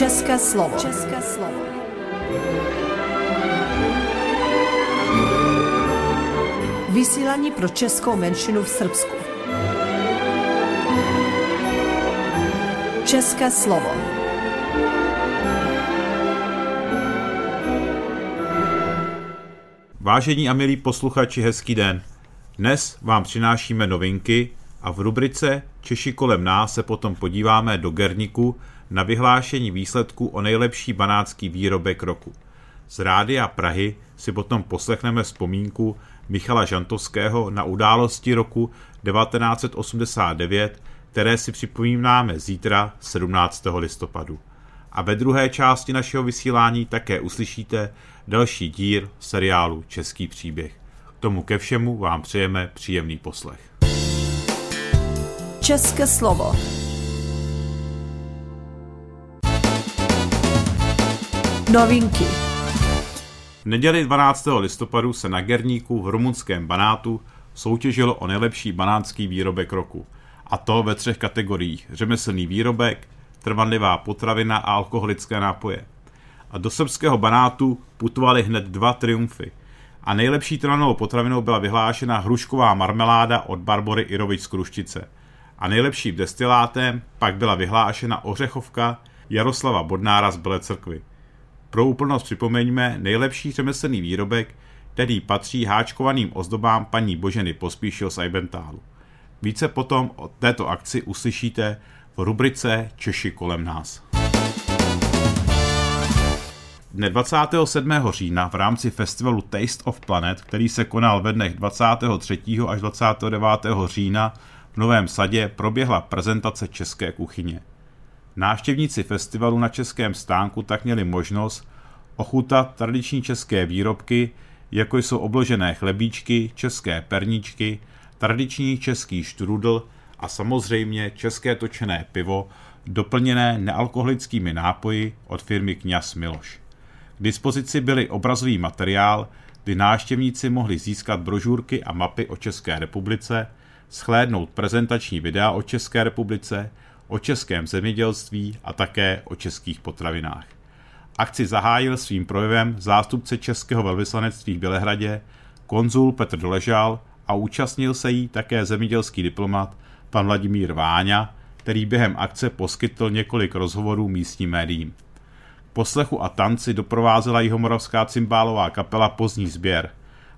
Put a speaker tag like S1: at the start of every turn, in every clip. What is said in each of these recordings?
S1: České slovo. České slovo. Vysílání pro českou menšinu v Srbsku. České slovo.
S2: Vážení a milí posluchači, hezký den. Dnes vám přinášíme novinky a v rubrice Češi kolem nás se potom podíváme do Gerniku na vyhlášení výsledků o nejlepší banácký výrobek roku. Z Rádia Prahy si potom poslechneme vzpomínku Michala Žantovského na události roku 1989, které si připomínáme zítra 17. listopadu. A ve druhé části našeho vysílání také uslyšíte další díl seriálu Český příběh. K tomu ke všemu vám přejeme příjemný poslech.
S1: České slovo. Novinky.
S2: V neděli 12. listopadu se na Gerníku v rumunském Banátu soutěžilo o nejlepší banánský výrobek roku. A to ve třech kategoriích. Řemeslný výrobek, trvanlivá potravina a alkoholické nápoje. A do srbského Banátu putovaly hned dva triumfy. A nejlepší trvanlivou potravinou byla vyhlášena hrušková marmeláda od Barbory Irovič z Kruštice. A nejlepším destilátem pak byla vyhlášena ořechovka Jaroslava Bodnára z Bele Crkvy. Pro úplnost připomeňme nejlepší řemeslný výrobek, který patří háčkovaným ozdobám paní Boženy Pospíšil z Eibentálu. Více potom o této akci uslyšíte v rubrice Češi kolem nás. Dne 27. října v rámci festivalu Taste of Planet, který se konal ve dnech 23. až 29. října v Novém sadě, proběhla prezentace české kuchyně. Návštěvníci festivalu na Českém stánku tak měli možnost ochutat tradiční české výrobky, jako jsou obložené chlebíčky, české perníčky, tradiční český štrudl a samozřejmě české točené pivo, doplněné nealkoholickými nápoji od firmy Kňaz Miloš. K dispozici byly obrazový materiál, kdy návštěvníci mohli získat brožurky a mapy o České republice, schlédnout prezentační videa o České republice, o českém zemědělství a také o českých potravinách. Akci zahájil svým projevem zástupce Českého velvyslanectví v Bělehradě, konzul Petr Doležal a účastnil se jí také zemědělský diplomat pan Vladimír Váňa, který během akce poskytl několik rozhovorů místním médiím. Poslechu a tanci doprovázela jihomoravská cymbálová kapela Pozdní sběr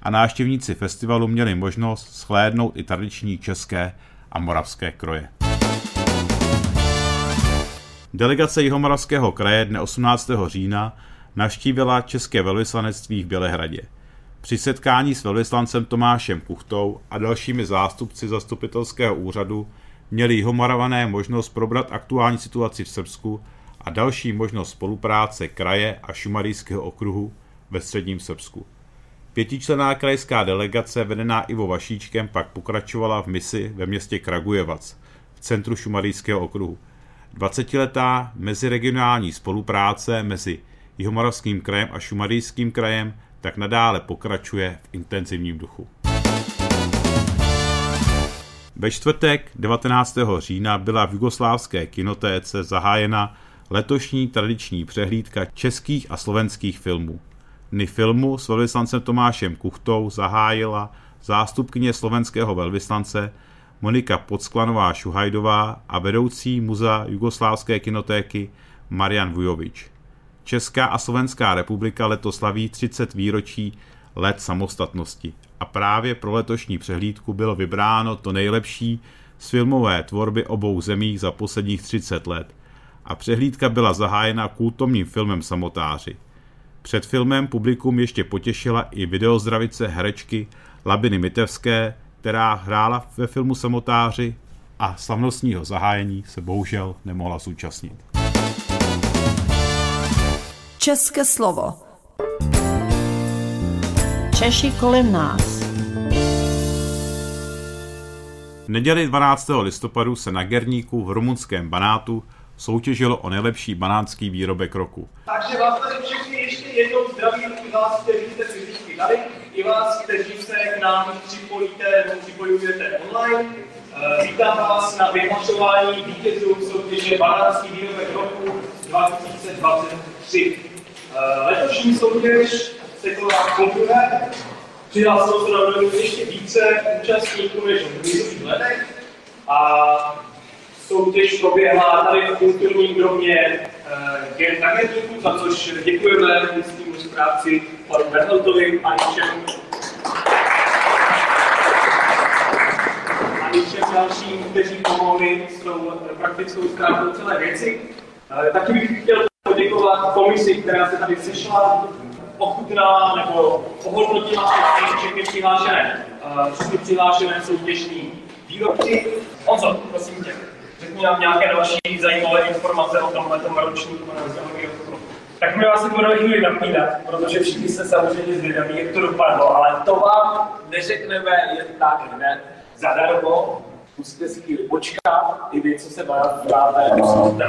S2: a návštěvníci festivalu měli možnost shlédnout i tradiční české a moravské kroje. Delegace Jihomoravského kraje dne 18. října navštívila České velvyslanectví v Bělehradě. Při setkání s velvyslancem Tomášem Kuchtou a dalšími zástupci zastupitelského úřadu měli Jihomoravané možnost probrat aktuální situaci v Srbsku a další možnost spolupráce kraje a Šumarijského okruhu ve středním Srbsku. Pětičlená krajská delegace vedená Ivo Vašíčkem pak pokračovala v misi ve městě Kragujevac v centru Šumarijského okruhu – 20-letá meziregionální spolupráce mezi Jihomoravským krajem a Šumadijským krajem tak nadále pokračuje v intenzivním duchu. Ve čtvrtek 19. října byla v jugoslávské kinotéce zahájena letošní tradiční přehlídka českých a slovenských filmů. Dny filmu s velvyslancem Tomášem Kuchtou zahájila zástupkyně slovenského velvyslance Monika Podsklanová Šuhajdová a vedoucí muzea Jugoslávské kinotéky Marian Vujovič. Česká a Slovenská republika letos slaví 30 výročí let samostatnosti a právě pro letošní přehlídku bylo vybráno to nejlepší z filmové tvorby obou zemí za posledních 30 let a přehlídka byla zahájena kultovním filmem Samotáři. Před filmem publikum ještě potěšila i videozdravice herečky Labiny Mitevské, která hrála ve filmu Samotáři a slavnostního zahájení se bohužel nemohla zúčastnit.
S1: České slovo. Češi kolem nás.
S2: V neděli 12. listopadu se na Gerníku v rumunském Banátu soutěžilo o nejlepší banánský výrobek roku.
S3: Takže vás tady všechny ještě jednou zdravím, vás, kteří jste dali, i vás, kteří se k nám připojíte nebo připojujete online. Eh, vítám vás na vyhlašování vítězů soutěže Banánský výrobek roku 2019. 2023. Letošní soutěž se koná poprvé, přihlásilo se na ještě více účastníků než v minulých letech a soutěž proběhla tady v kulturním domě uh, Tagerníku, za což děkujeme místnímu zprávci panu Berteltovi a všem a všem dalším, kteří pomohli s tou praktickou zprávou celé věci. Taky bych chtěl poděkovat komisi, která se tady sešla, ochutnala nebo ohodnotila všechny přihlášené, všechny přihlášené soutěžní výrobky. Honzo, prosím tě řekni nám nějaké další zajímavé informace o tomhle ročníku
S4: tak my vás budeme chvíli napínat, protože všichni se samozřejmě zvědaví, jak to dopadlo, ale to vám neřekneme jen tak hned zadarmo. Musíte si chvíli počkat, i vy, co se díváte, musíte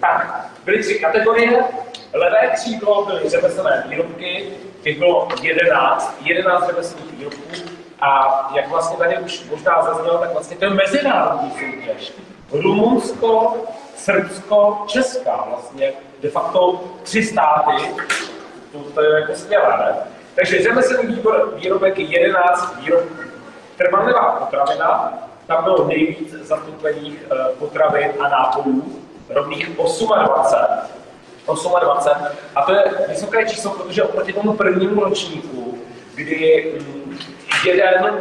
S4: Tak, byly tři kategorie. Levé křídlo byly řemeslné výrobky, těch bylo 11, 11 řemeslných výrobků a jak vlastně tady už možná zaznělo, tak vlastně to je mezinárodní soutěž. Rumunsko, Srbsko, Česká vlastně, de facto tři státy, to, to je jako skvělé, ne? Takže řemeslný výrobek je 11 výrobků. Trvanlivá potravina, tam bylo nejvíc zastoupených eh, potravin a nápojů, rovných 28. 28. A to je vysoké číslo, protože oproti tomu prvnímu ročníku, kdy mm, jeden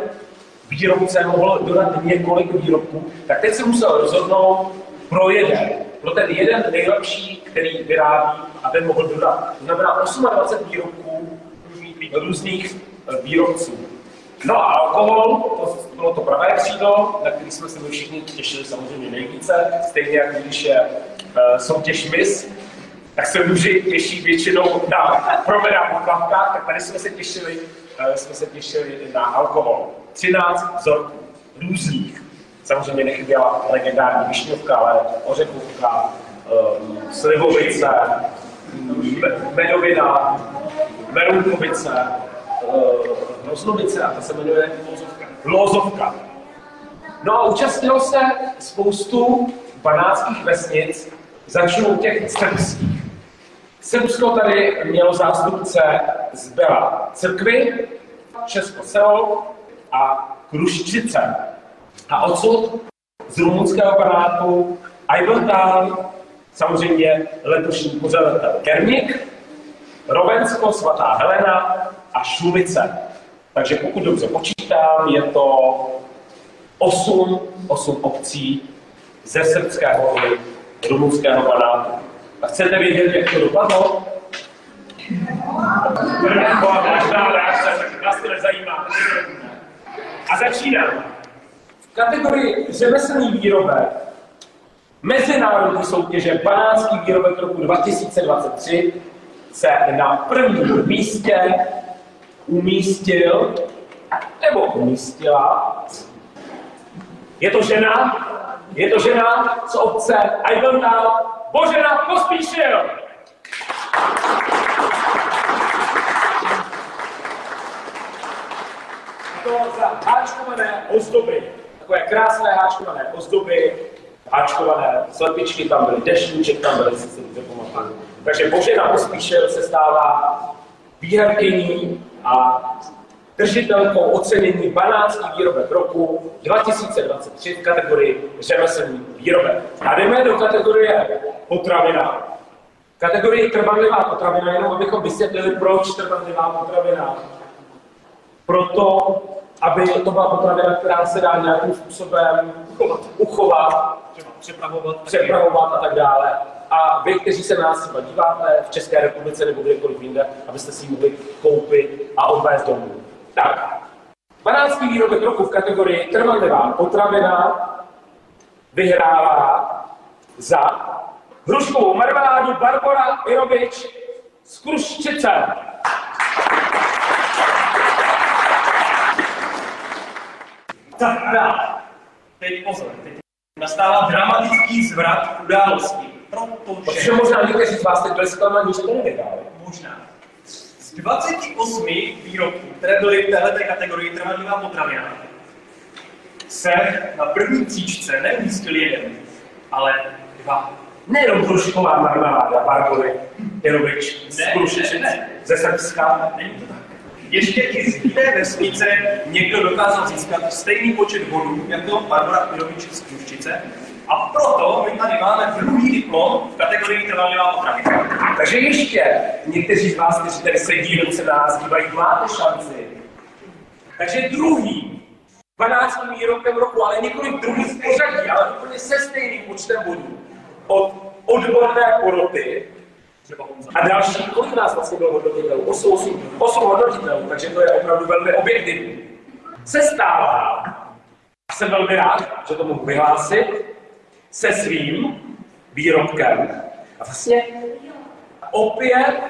S4: výrobce mohl dodat několik výrobků, tak teď se musel rozhodnout pro jeden, pro ten jeden nejlepší, který vyrábí a ten mohl dodat. To znamená 28 výrobků různých eh, výrobců. No a alkohol, to bylo to pravé křídlo, na který jsme se všichni těšili samozřejmě nejvíce, stejně jako když je uh, soutěž MIS, tak se muži těší většinou na promenádních plavkách, tak tady jsme se těšili Eh, jsme se těšili na alkohol. 13 vzorků různých. Samozřejmě nechyběla legendární višňovka, ale ořechovka, um, slivovice, medovina, merunkovice, uh, a ta se jmenuje lozovka. No a účastnilo se spoustu banátských vesnic, začnou těch srbských. Srbsko tady mělo zástupce z Bela Církvy, Česko selo a Kruščice. A odsud z rumunského panátu Ajvrdál, samozřejmě letošní pořadatel Kernik, Rovensko, svatá Helena a Šulice. Takže pokud dobře počítám, je to 8, 8 obcí ze srbského rumunského panátu. A chcete vědět, jak to dopadlo? Nás to nezajímá. A začínám. V kategorii řemeslný výrobek mezinárodní soutěže Banánský výrobek roku 2023 se na prvním místě umístil nebo umístila. Je to žena, je to žena z obce Ivanhoe, Božena Pospíšil. To za háčkované ozdoby, takové krásné háčkované ozdoby, háčkované slepičky tam byly, dešníček tam byly, si se pamatuju. Takže Božena Pospíšil se stává výherkyní a držitelkou ocenění Banánský výrobek roku 2023 v kategorii řemeslný výrobek. A jdeme do kategorie potravina. Kategorie trvanlivá potravina, jenom abychom vysvětlili, proč trvanlivá potravina. Proto, aby to byla potravina, která se dá nějakým způsobem uchovat, přepravovat, přepravovat a tak dále. A vy, kteří se na nás třeba díváte v České republice nebo kdekoliv jinde, abyste si ji mohli koupit a odvést domů. Tak, banánský výrobek roku v kategorii trvanlivá potravina vyhrává za hruškovou marmeládu Barbara Irovič z Kruščice.
S3: Tak teď pozor, teď nastává dramatický zvrat události, protože...
S4: Protože možná někteří z vás teď byli zklamaní, že to nevyhráli.
S3: Možná. 28 výrobků, které byly v této kategorii trvanlivá potravina, se na první příčce neumístil jeden, ale dva.
S4: Nejenom trošiková marmeláda, Barbory, Jerovič, z Krušičic, ze Srbska.
S3: Není to tak. Ještě i z jiné vesnice někdo dokázal získat stejný počet bodů jako Barbara Pirovič z Kruščice. A proto my tady máme druhý diplom v kategorii trvalivá potravina.
S4: Takže ještě někteří z vás, kteří tady sedí, nebo se na nás dívají, máte šanci. Takže druhý, 12. výrokem roku, ale několik druhých v pořadí, ale úplně se stejným počtem bodů. Od odborné poroty, a další, kolik nás vlastně bylo hodnotitelů? 8, 8, 8 hodnotitelů, takže to je opravdu velmi objektivní. Se stává, a jsem velmi rád, že to mohu vyhlásit, se svým výrobkem. A vlastně opět,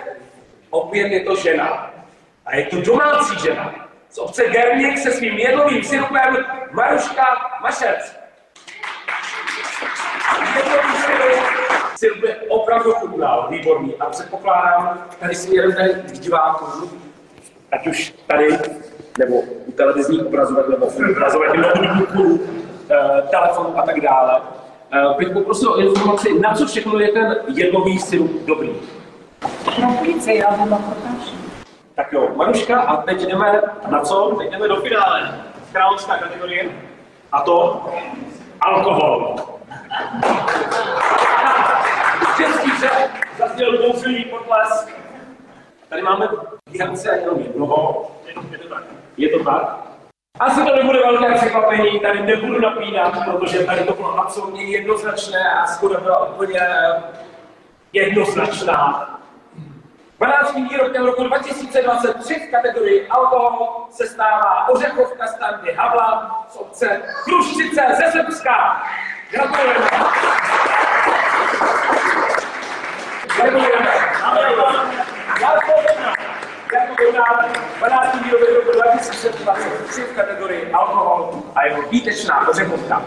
S4: opět je to žena. A je to domácí žena. Z obce Gerník se svým jedlovým syrupem Maruška Mašec. Syrup, je opravdu chutnal, výborný. A předpokládám, tady směrem tady k divákům, ať už tady, nebo u televizních obrazovek, nebo v obrazovek, notebooků, eh, telefonu a tak dále, bych poprosil o informaci, na co všechno je ten jedlový syrup dobrý.
S5: Na ulici, já pokážu.
S4: Tak jo, Maruška, a teď jdeme na co?
S3: Teď jdeme do finále. Královská kategorie.
S4: A to alkohol. Český řek zazněl bouřlivý potlesk. Tady máme výherce jenom jednoho.
S3: Je to tak.
S4: Je to tak? Asi to nebude velké překvapení, tady nebudu napínat, protože tady to bylo absolutně jednoznačné a schoda byla úplně eh, jednoznačná. 12. výrokem roku 2023 v kategorii alkohol se stává ořechovka standy Havla z obce Kruščice ze Srbska. Gratulujeme. Gratulujeme. Gratulujeme. 12. výrokem roku 2023 v kategorii alkohol a jeho výtečná ořechovka.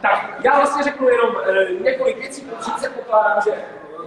S4: Tak, já vlastně řeknu jenom e, několik věcí, protože předpokládám, že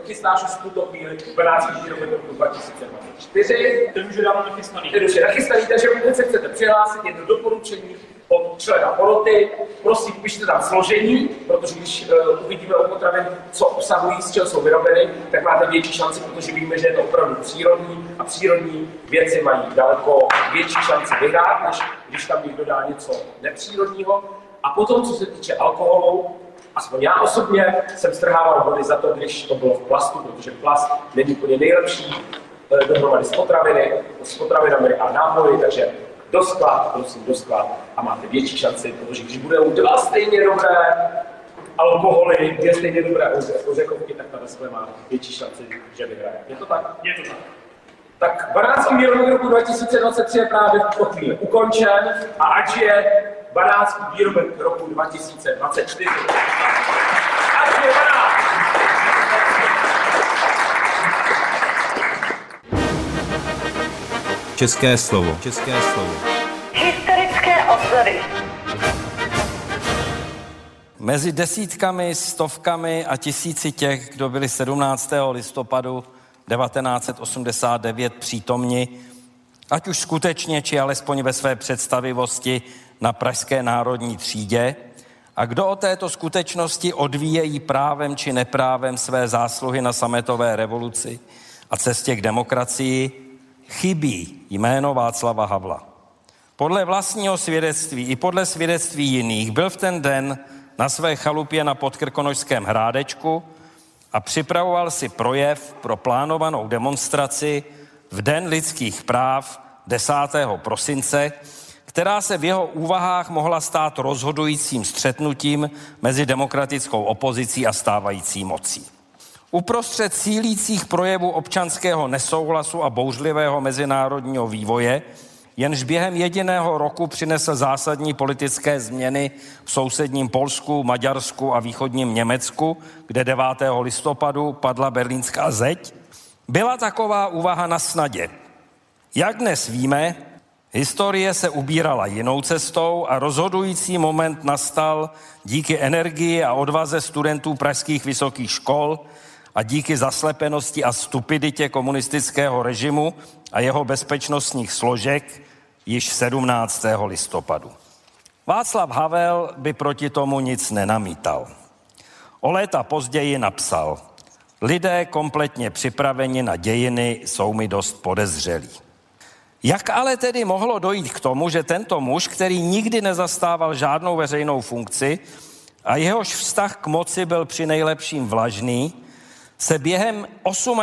S4: chystáš už v tuto chvíli 12. výrokem roku 2024.
S3: Ten už je dávno nachystaný.
S4: Ten už je nachystaný, takže pokud se chcete přihlásit, je to doporučení od člena poroty. Prosím, pište tam složení, protože když uh, uvidíme u potravin, co obsahují, z čeho jsou vyrobeny, tak máte větší šanci, protože víme, že je to opravdu přírodní a přírodní věci mají daleko větší šanci vyhrát, než když tam někdo dá něco nepřírodního. A potom, co se týče alkoholu, aspoň já osobně jsem strhával vody za to, když to bylo v plastu, protože plast není úplně nejlepší eh, dohromady s potraviny, s potravinami a nápoji, takže do skla, prosím, do skla a máte větší šanci, protože když budou dva stejně dobré alkoholy, dvě stejně dobré ořechovky, tak ta ve skle má větší šanci, že vyhraje. Je to tak?
S3: Je to tak.
S4: Tak 12. výromek roku 2023 je právě v chvíli ukončen a ať je 12. výromek roku 2024. Ať je
S2: České slovo. České slovo.
S5: Historické obzory.
S6: Mezi desítkami, stovkami a tisíci těch, kdo byli 17. listopadu 1989 přítomni, ať už skutečně, či alespoň ve své představivosti na Pražské národní třídě, a kdo o této skutečnosti odvíjejí právem či neprávem své zásluhy na sametové revoluci a cestě k demokracii, chybí jméno Václava Havla. Podle vlastního svědectví i podle svědectví jiných byl v ten den na své chalupě na Podkrkonožském hrádečku a připravoval si projev pro plánovanou demonstraci v Den lidských práv 10. prosince, která se v jeho úvahách mohla stát rozhodujícím střetnutím mezi demokratickou opozicí a stávající mocí. Uprostřed sílících projevů občanského nesouhlasu a bouřlivého mezinárodního vývoje, jenž během jediného roku přinesl zásadní politické změny v sousedním Polsku, Maďarsku a východním Německu, kde 9. listopadu padla berlínská zeď, byla taková úvaha na snadě. Jak dnes víme, historie se ubírala jinou cestou a rozhodující moment nastal díky energii a odvaze studentů pražských vysokých škol, a díky zaslepenosti a stupiditě komunistického režimu a jeho bezpečnostních složek již 17. listopadu. Václav Havel by proti tomu nic nenamítal. O léta později napsal, lidé kompletně připraveni na dějiny jsou mi dost podezřelí. Jak ale tedy mohlo dojít k tomu, že tento muž, který nikdy nezastával žádnou veřejnou funkci a jehož vztah k moci byl při nejlepším vlažný, se během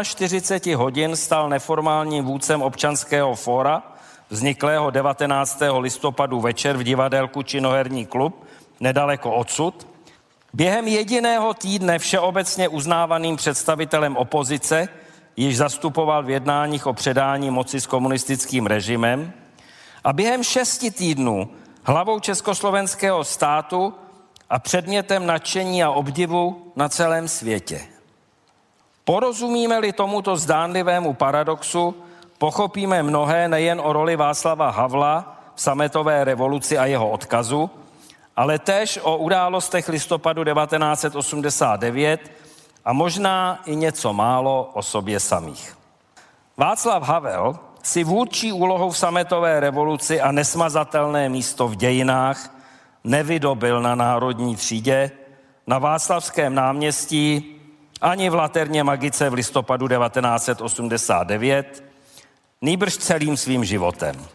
S6: 48 hodin stal neformálním vůdcem občanského fóra, vzniklého 19. listopadu večer v divadelku Činoherní klub, nedaleko odsud, během jediného týdne všeobecně uznávaným představitelem opozice, již zastupoval v jednáních o předání moci s komunistickým režimem a během šesti týdnů hlavou československého státu a předmětem nadšení a obdivu na celém světě. Porozumíme-li tomuto zdánlivému paradoxu, pochopíme mnohé nejen o roli Václava Havla v sametové revoluci a jeho odkazu, ale též o událostech listopadu 1989 a možná i něco málo o sobě samých. Václav Havel si vůdčí úlohou v sametové revoluci a nesmazatelné místo v dějinách nevydobil na národní třídě, na Václavském náměstí ani v Laterně Magice v listopadu 1989, nýbrž celým svým životem.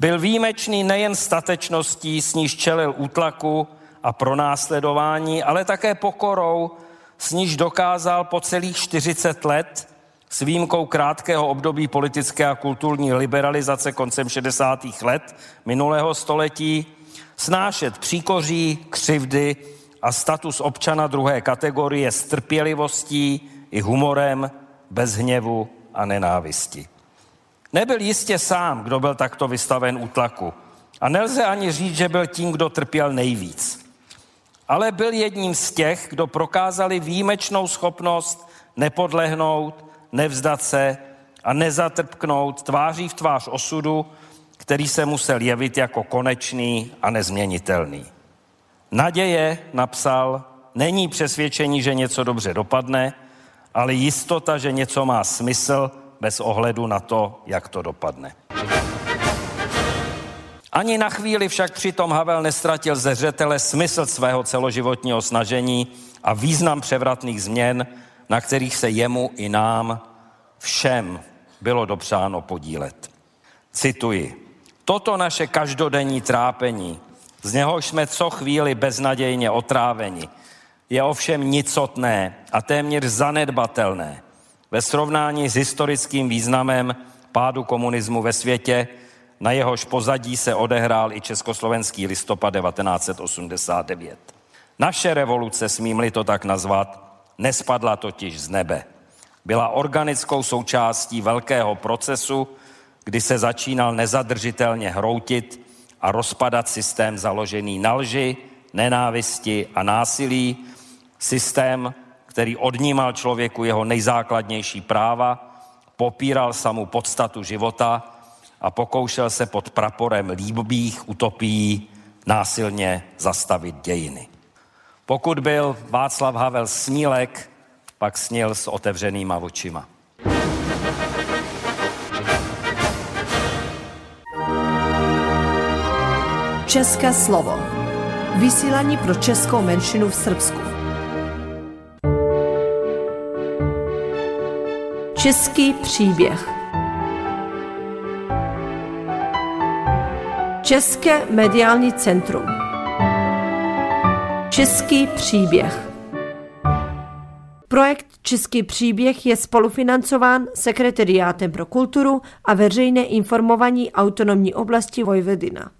S6: Byl výjimečný nejen statečností, s níž čelil útlaku a pronásledování, ale také pokorou, s níž dokázal po celých 40 let s výjimkou krátkého období politické a kulturní liberalizace koncem 60. let minulého století snášet příkoří, křivdy a status občana druhé kategorie s trpělivostí i humorem, bez hněvu a nenávisti. Nebyl jistě sám, kdo byl takto vystaven útlaku. A nelze ani říct, že byl tím, kdo trpěl nejvíc. Ale byl jedním z těch, kdo prokázali výjimečnou schopnost nepodlehnout, nevzdat se a nezatrpknout tváří v tvář osudu, který se musel jevit jako konečný a nezměnitelný. Naděje, napsal, není přesvědčení, že něco dobře dopadne, ale jistota, že něco má smysl bez ohledu na to, jak to dopadne. Ani na chvíli však přitom Havel nestratil ze zřetele smysl svého celoživotního snažení a význam převratných změn, na kterých se jemu i nám všem bylo dopřáno podílet. Cituji. Toto naše každodenní trápení, z něho jsme co chvíli beznadějně otráveni, je ovšem nicotné a téměř zanedbatelné ve srovnání s historickým významem pádu komunismu ve světě, na jehož pozadí se odehrál i československý listopad 1989. Naše revoluce, smím-li to tak nazvat, nespadla totiž z nebe. Byla organickou součástí velkého procesu, kdy se začínal nezadržitelně hroutit a rozpadat systém založený na lži, nenávisti a násilí, systém, který odnímal člověku jeho nejzákladnější práva, popíral samou podstatu života a pokoušel se pod praporem líbých utopií násilně zastavit dějiny. Pokud byl Václav Havel snílek, pak snil s otevřenýma očima.
S1: České slovo. Vysílání pro českou menšinu v Srbsku. Český příběh. České mediální centrum. Český příběh. Projekt Český příběh je spolufinancován Sekretariátem pro kulturu a veřejné informování autonomní oblasti Vojvodina.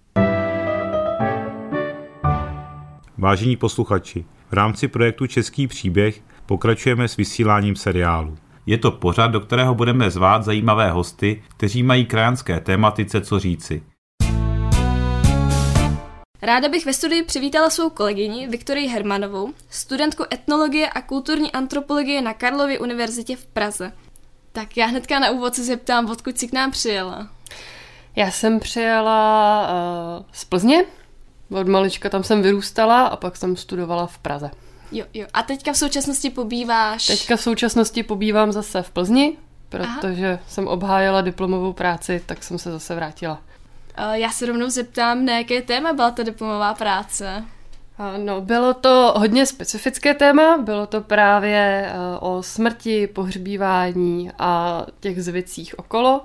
S2: Vážení posluchači, v rámci projektu Český příběh pokračujeme s vysíláním seriálu. Je to pořad, do kterého budeme zvát zajímavé hosty, kteří mají krajanské tématice co říci.
S7: Ráda bych ve studii přivítala svou kolegyni Viktorii Hermanovou, studentku etnologie a kulturní antropologie na Karlově univerzitě v Praze. Tak já hnedka na úvod se zeptám, odkud jsi k nám přijela?
S8: Já jsem přijela uh, z Plzně, od malička tam jsem vyrůstala a pak jsem studovala v Praze.
S7: Jo, jo. A teďka v současnosti pobýváš?
S8: Teďka v současnosti pobývám zase v Plzni, protože Aha. jsem obhájila diplomovou práci, tak jsem se zase vrátila.
S7: Já se rovnou zeptám, na jaké téma byla ta diplomová práce?
S8: No, bylo to hodně specifické téma, bylo to právě o smrti, pohřbívání a těch zvicích okolo.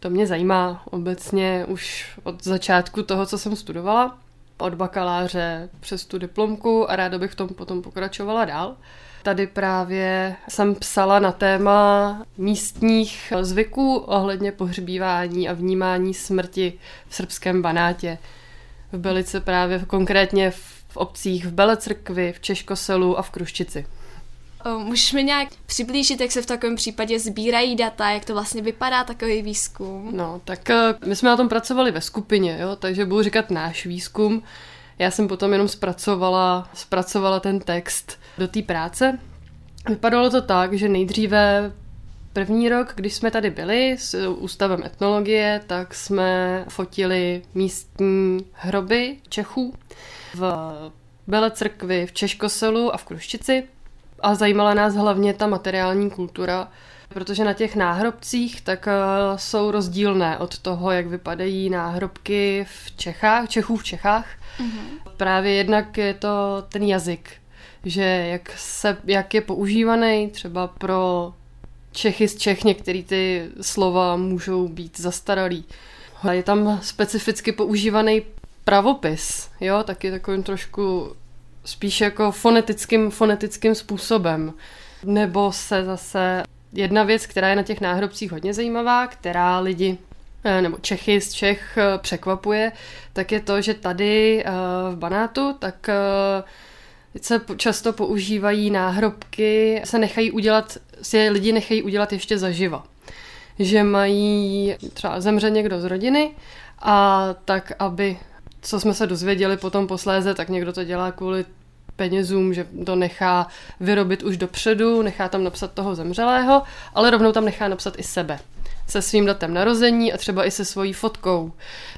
S8: To mě zajímá obecně už od začátku toho, co jsem studovala. Od bakaláře přes tu diplomku a ráda bych v tom potom pokračovala dál. Tady právě jsem psala na téma místních zvyků ohledně pohřbívání a vnímání smrti v srbském Banátě. V Belice právě konkrétně v obcích v Belecrkvi, v Češkoselu a v Kruščici.
S7: Můžeš mi nějak přiblížit, jak se v takovém případě sbírají data, jak to vlastně vypadá takový výzkum?
S8: No, tak eh, my jsme na tom pracovali ve skupině, jo, takže budu říkat náš výzkum. Já jsem potom jenom zpracovala, zpracovala ten text do té práce. Vypadalo to tak, že nejdříve první rok, když jsme tady byli s ústavem etnologie, tak jsme fotili místní hroby Čechů v Belecrkvi, v Češkoselu a v Kruščici a zajímala nás hlavně ta materiální kultura, protože na těch náhrobcích tak uh, jsou rozdílné od toho, jak vypadají náhrobky v Čechách, Čechů v Čechách. Mm-hmm. Právě jednak je to ten jazyk, že jak, se, jak je používaný třeba pro Čechy z Čech, některé ty slova můžou být zastaralý. Je tam specificky používaný pravopis, jo, taky takovým trošku spíš jako fonetickým, fonetickým způsobem. Nebo se zase jedna věc, která je na těch náhrobcích hodně zajímavá, která lidi eh, nebo Čechy z Čech eh, překvapuje, tak je to, že tady eh, v Banátu tak se často používají náhrobky, se nechají udělat, si lidi nechají udělat ještě zaživa. Že mají třeba zemře někdo z rodiny a tak, aby co jsme se dozvěděli potom posléze, tak někdo to dělá kvůli penězům, že to nechá vyrobit už dopředu, nechá tam napsat toho zemřelého, ale rovnou tam nechá napsat i sebe se svým datem narození a třeba i se svojí fotkou.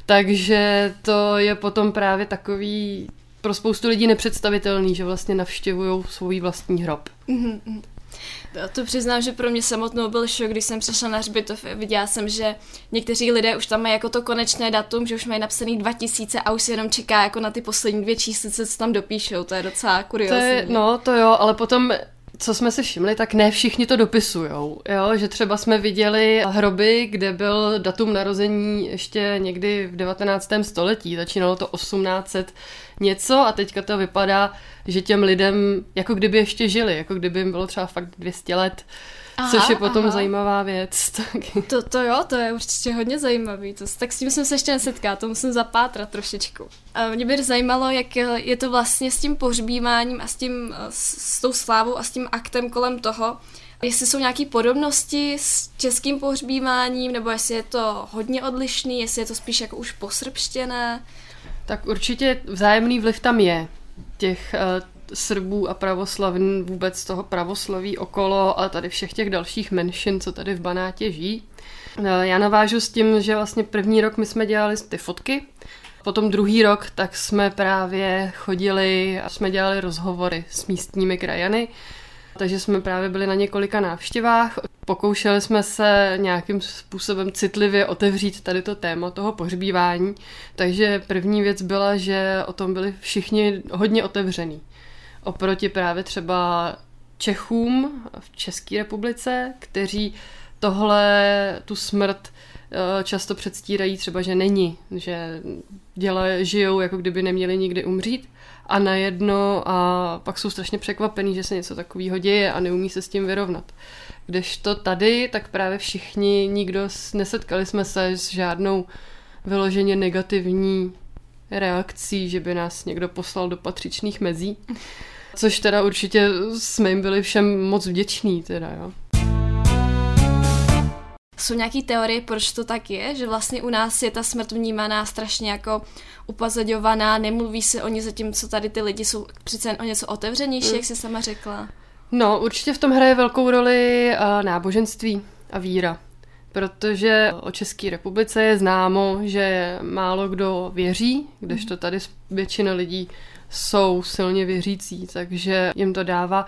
S8: Takže to je potom právě takový pro spoustu lidí nepředstavitelný, že vlastně navštěvují svůj vlastní hrob. Mm-hmm.
S7: To přiznám, že pro mě samotnou byl šok, když jsem přišla na hřbitov. Viděla jsem, že někteří lidé už tam mají jako to konečné datum, že už mají napsaný 2000 a už si jenom čeká jako na ty poslední dvě číslice, co tam dopíšou. To je docela kuriozní.
S8: To je, no, to jo, ale potom co jsme si všimli, tak ne všichni to dopisujou, jo? že třeba jsme viděli hroby, kde byl datum narození ještě někdy v 19. století, začínalo to 1800 něco a teďka to vypadá, že těm lidem jako kdyby ještě žili, jako kdyby jim bylo třeba fakt 200 let. Aha, což je potom aha. zajímavá věc.
S7: To, to jo, to je určitě hodně zajímavý. To, tak s tím jsem se ještě nesetkala, to musím zapátrat trošičku. A mě by zajímalo, jak je to vlastně s tím pohřbíváním a s, tím, s tou slávou a s tím aktem kolem toho. Jestli jsou nějaké podobnosti s českým pohřbíváním, nebo jestli je to hodně odlišný, jestli je to spíš jako už posrbštěné.
S8: Tak určitě vzájemný vliv tam je. Těch uh, Srbů a pravoslavn, vůbec toho pravoslaví okolo a tady všech těch dalších menšin, co tady v Banátě žijí. Eh, já navážu s tím, že vlastně první rok my jsme dělali ty fotky, potom druhý rok tak jsme právě chodili a jsme dělali rozhovory s místními krajany, takže jsme právě byli na několika návštěvách. Pokoušeli jsme se nějakým způsobem citlivě otevřít tady to téma toho pohřbívání. Takže první věc byla, že o tom byli všichni hodně otevřený. Oproti právě třeba Čechům v České republice, kteří tohle, tu smrt eh, často předstírají třeba, že není, že dělají, žijou, jako kdyby neměli nikdy umřít a najedno a pak jsou strašně překvapený, že se něco takového děje a neumí se s tím vyrovnat. Kdežto tady, tak právě všichni, nikdo nesetkali jsme se s žádnou vyloženě negativní reakcí, že by nás někdo poslal do patřičných mezí. Což teda určitě jsme jim byli všem moc vděční, teda jo.
S7: Jsou nějaké teorie, proč to tak je, že vlastně u nás je ta smrt vnímaná strašně jako upozadňovaná, nemluví se o ní zatímco tady ty lidi jsou přece jen o něco otevřenější, mm. jak jsi sama řekla.
S8: No, určitě v tom hraje velkou roli uh, náboženství a víra. Protože o České republice je známo, že málo kdo věří, kdežto mm. tady většina lidí jsou silně věřící, takže jim to dává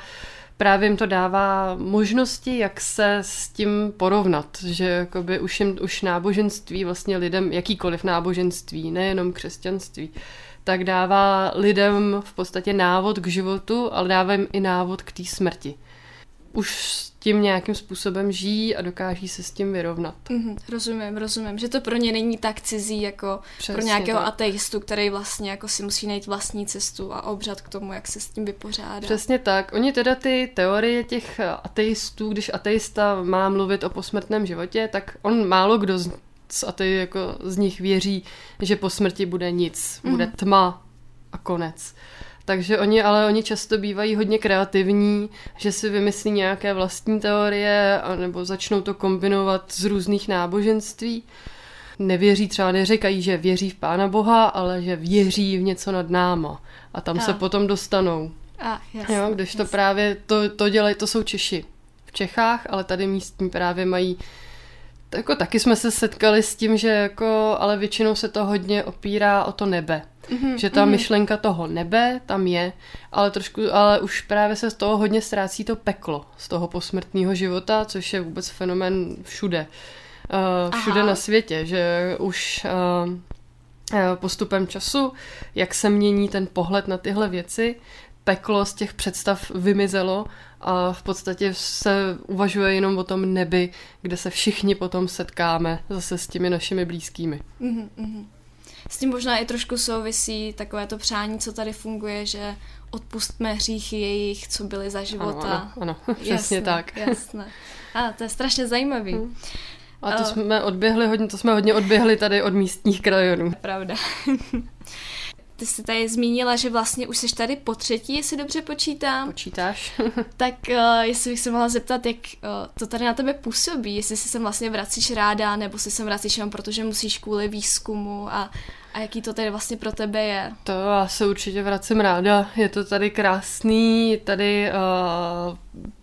S8: právě jim to dává možnosti, jak se s tím porovnat, že jakoby už, jim, už náboženství vlastně lidem, jakýkoliv náboženství, nejenom křesťanství, tak dává lidem v podstatě návod k životu, ale dává jim i návod k té smrti. Už s tím nějakým způsobem žijí a dokáží se s tím vyrovnat.
S7: Mm-hmm, rozumím, rozumím, že to pro ně není tak cizí jako Přesně pro nějakého tak. ateistu, který vlastně jako si musí najít vlastní cestu a obřad k tomu, jak se s tím vypořádá.
S8: Přesně tak. Oni teda ty teorie těch ateistů, když ateista má mluvit o posmrtném životě, tak on málo kdo z, z atei, jako z nich věří, že po smrti bude nic, bude mm-hmm. tma a konec. Takže oni, ale oni často bývají hodně kreativní, že si vymyslí nějaké vlastní teorie nebo začnou to kombinovat z různých náboženství. Nevěří třeba, neříkají, že věří v Pána Boha, ale že věří v něco nad náma. A tam a. se potom dostanou.
S7: A, jasný,
S8: jo, když jasný. to právě, to, to dělají, to jsou Češi v Čechách, ale tady místní právě mají jako taky jsme se setkali s tím, že jako, ale většinou se to hodně opírá o to nebe. Mm-hmm, že ta mm-hmm. myšlenka toho nebe tam je, ale trošku, ale už právě se z toho hodně ztrácí to peklo, z toho posmrtného života, což je vůbec fenomén všude. Uh, všude Aha. na světě, že už uh, postupem času, jak se mění ten pohled na tyhle věci, peklo z těch představ vymizelo a v podstatě se uvažuje jenom o tom nebi, kde se všichni potom setkáme zase s těmi našimi blízkými.
S7: Mm-hmm. S tím možná i trošku souvisí takové to přání, co tady funguje, že odpustme hříchy jejich, co byly za života.
S8: Ano, ano, ano přesně jasné, tak.
S7: Jasné. A to je strašně zajímavý. Hmm.
S8: A to jsme odběhli hodně, to jsme hodně odběhli tady od místních krajonů.
S7: Pravda. Ty jsi tady zmínila, že vlastně už jsi tady po třetí, jestli dobře počítám.
S8: Počítáš.
S7: tak uh, jestli bych se mohla zeptat, jak uh, to tady na tebe působí, jestli si sem vlastně vracíš ráda, nebo si sem vracíš jenom proto, že musíš kvůli výzkumu a, a jaký to tady vlastně pro tebe je?
S8: To já se určitě vracím ráda. Je to tady krásný, tady uh,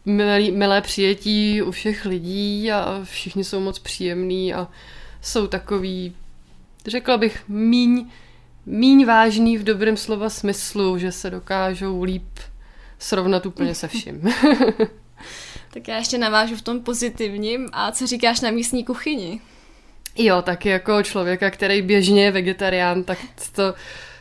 S8: milé, milé přijetí u všech lidí a všichni jsou moc příjemní a jsou takový, řekla bych, míň míň vážný v dobrém slova smyslu, že se dokážou líp srovnat úplně se vším.
S7: tak já ještě navážu v tom pozitivním. A co říkáš na místní kuchyni?
S8: Jo, tak jako člověka, který běžně je vegetarián, tak to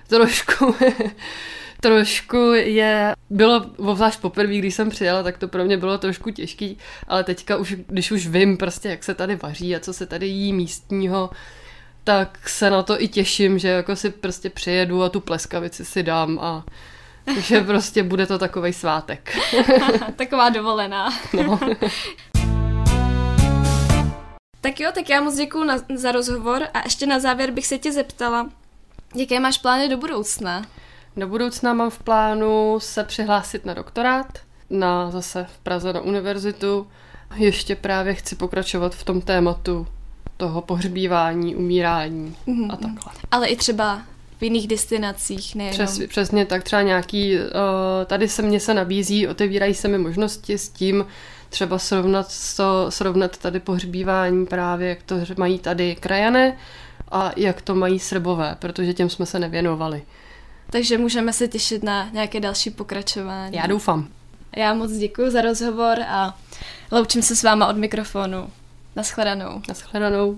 S8: trošku trošku je, bylo obzvlášť poprvé, když jsem přijela, tak to pro mě bylo trošku těžký, ale teďka už, když už vím prostě, jak se tady vaří a co se tady jí místního, tak se na to i těším, že jako si prostě přijedu a tu pleskavici si dám a že prostě bude to takový svátek.
S7: Taková dovolená. No. tak jo, tak já moc děkuji na, za rozhovor a ještě na závěr bych se tě zeptala, jaké máš plány do budoucna?
S8: Do budoucna mám v plánu se přihlásit na doktorát, na zase v Praze na univerzitu. Ještě právě chci pokračovat v tom tématu toho pohřbívání, umírání mm-hmm. a takhle.
S7: Ale i třeba v jiných destinacích, nejenom...
S8: Přes, přesně tak, třeba nějaký, uh, tady se mně se nabízí, otevírají se mi možnosti s tím, třeba srovnat, to, srovnat tady pohřbívání právě, jak to mají tady krajané a jak to mají srbové, protože těm jsme se nevěnovali.
S7: Takže můžeme se těšit na nějaké další pokračování.
S8: Já doufám.
S7: Já moc děkuji za rozhovor a loučím se s váma od mikrofonu. Naschledanou.
S8: Naschledanou.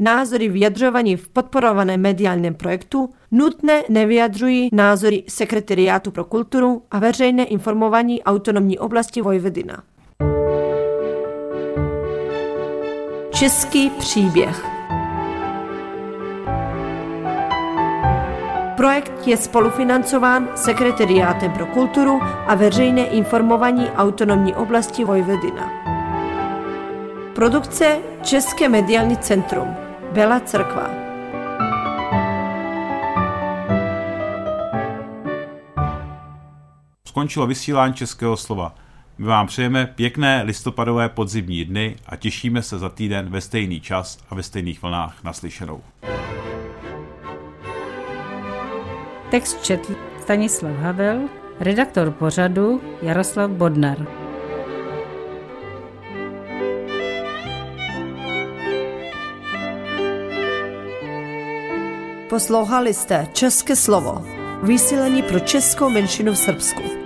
S1: Názory vyjadřovaní v podporovaném mediálním projektu nutné nevyjadřují názory Sekretariátu pro kulturu a veřejné informování autonomní oblasti Vojvodina. Český příběh Projekt je spolufinancován Sekretariátem pro kulturu a veřejné informování autonomní oblasti Vojvodina. Produkce České mediální centrum Bela Crkva
S2: Skončilo vysílání Českého slova. My vám přejeme pěkné listopadové podzimní dny a těšíme se za týden ve stejný čas a ve stejných vlnách naslyšenou.
S9: Text četl Stanislav Havel, redaktor pořadu Jaroslav Bodnar.
S1: Poslouchali jste České slovo, vysílení pro českou menšinu v Srbsku.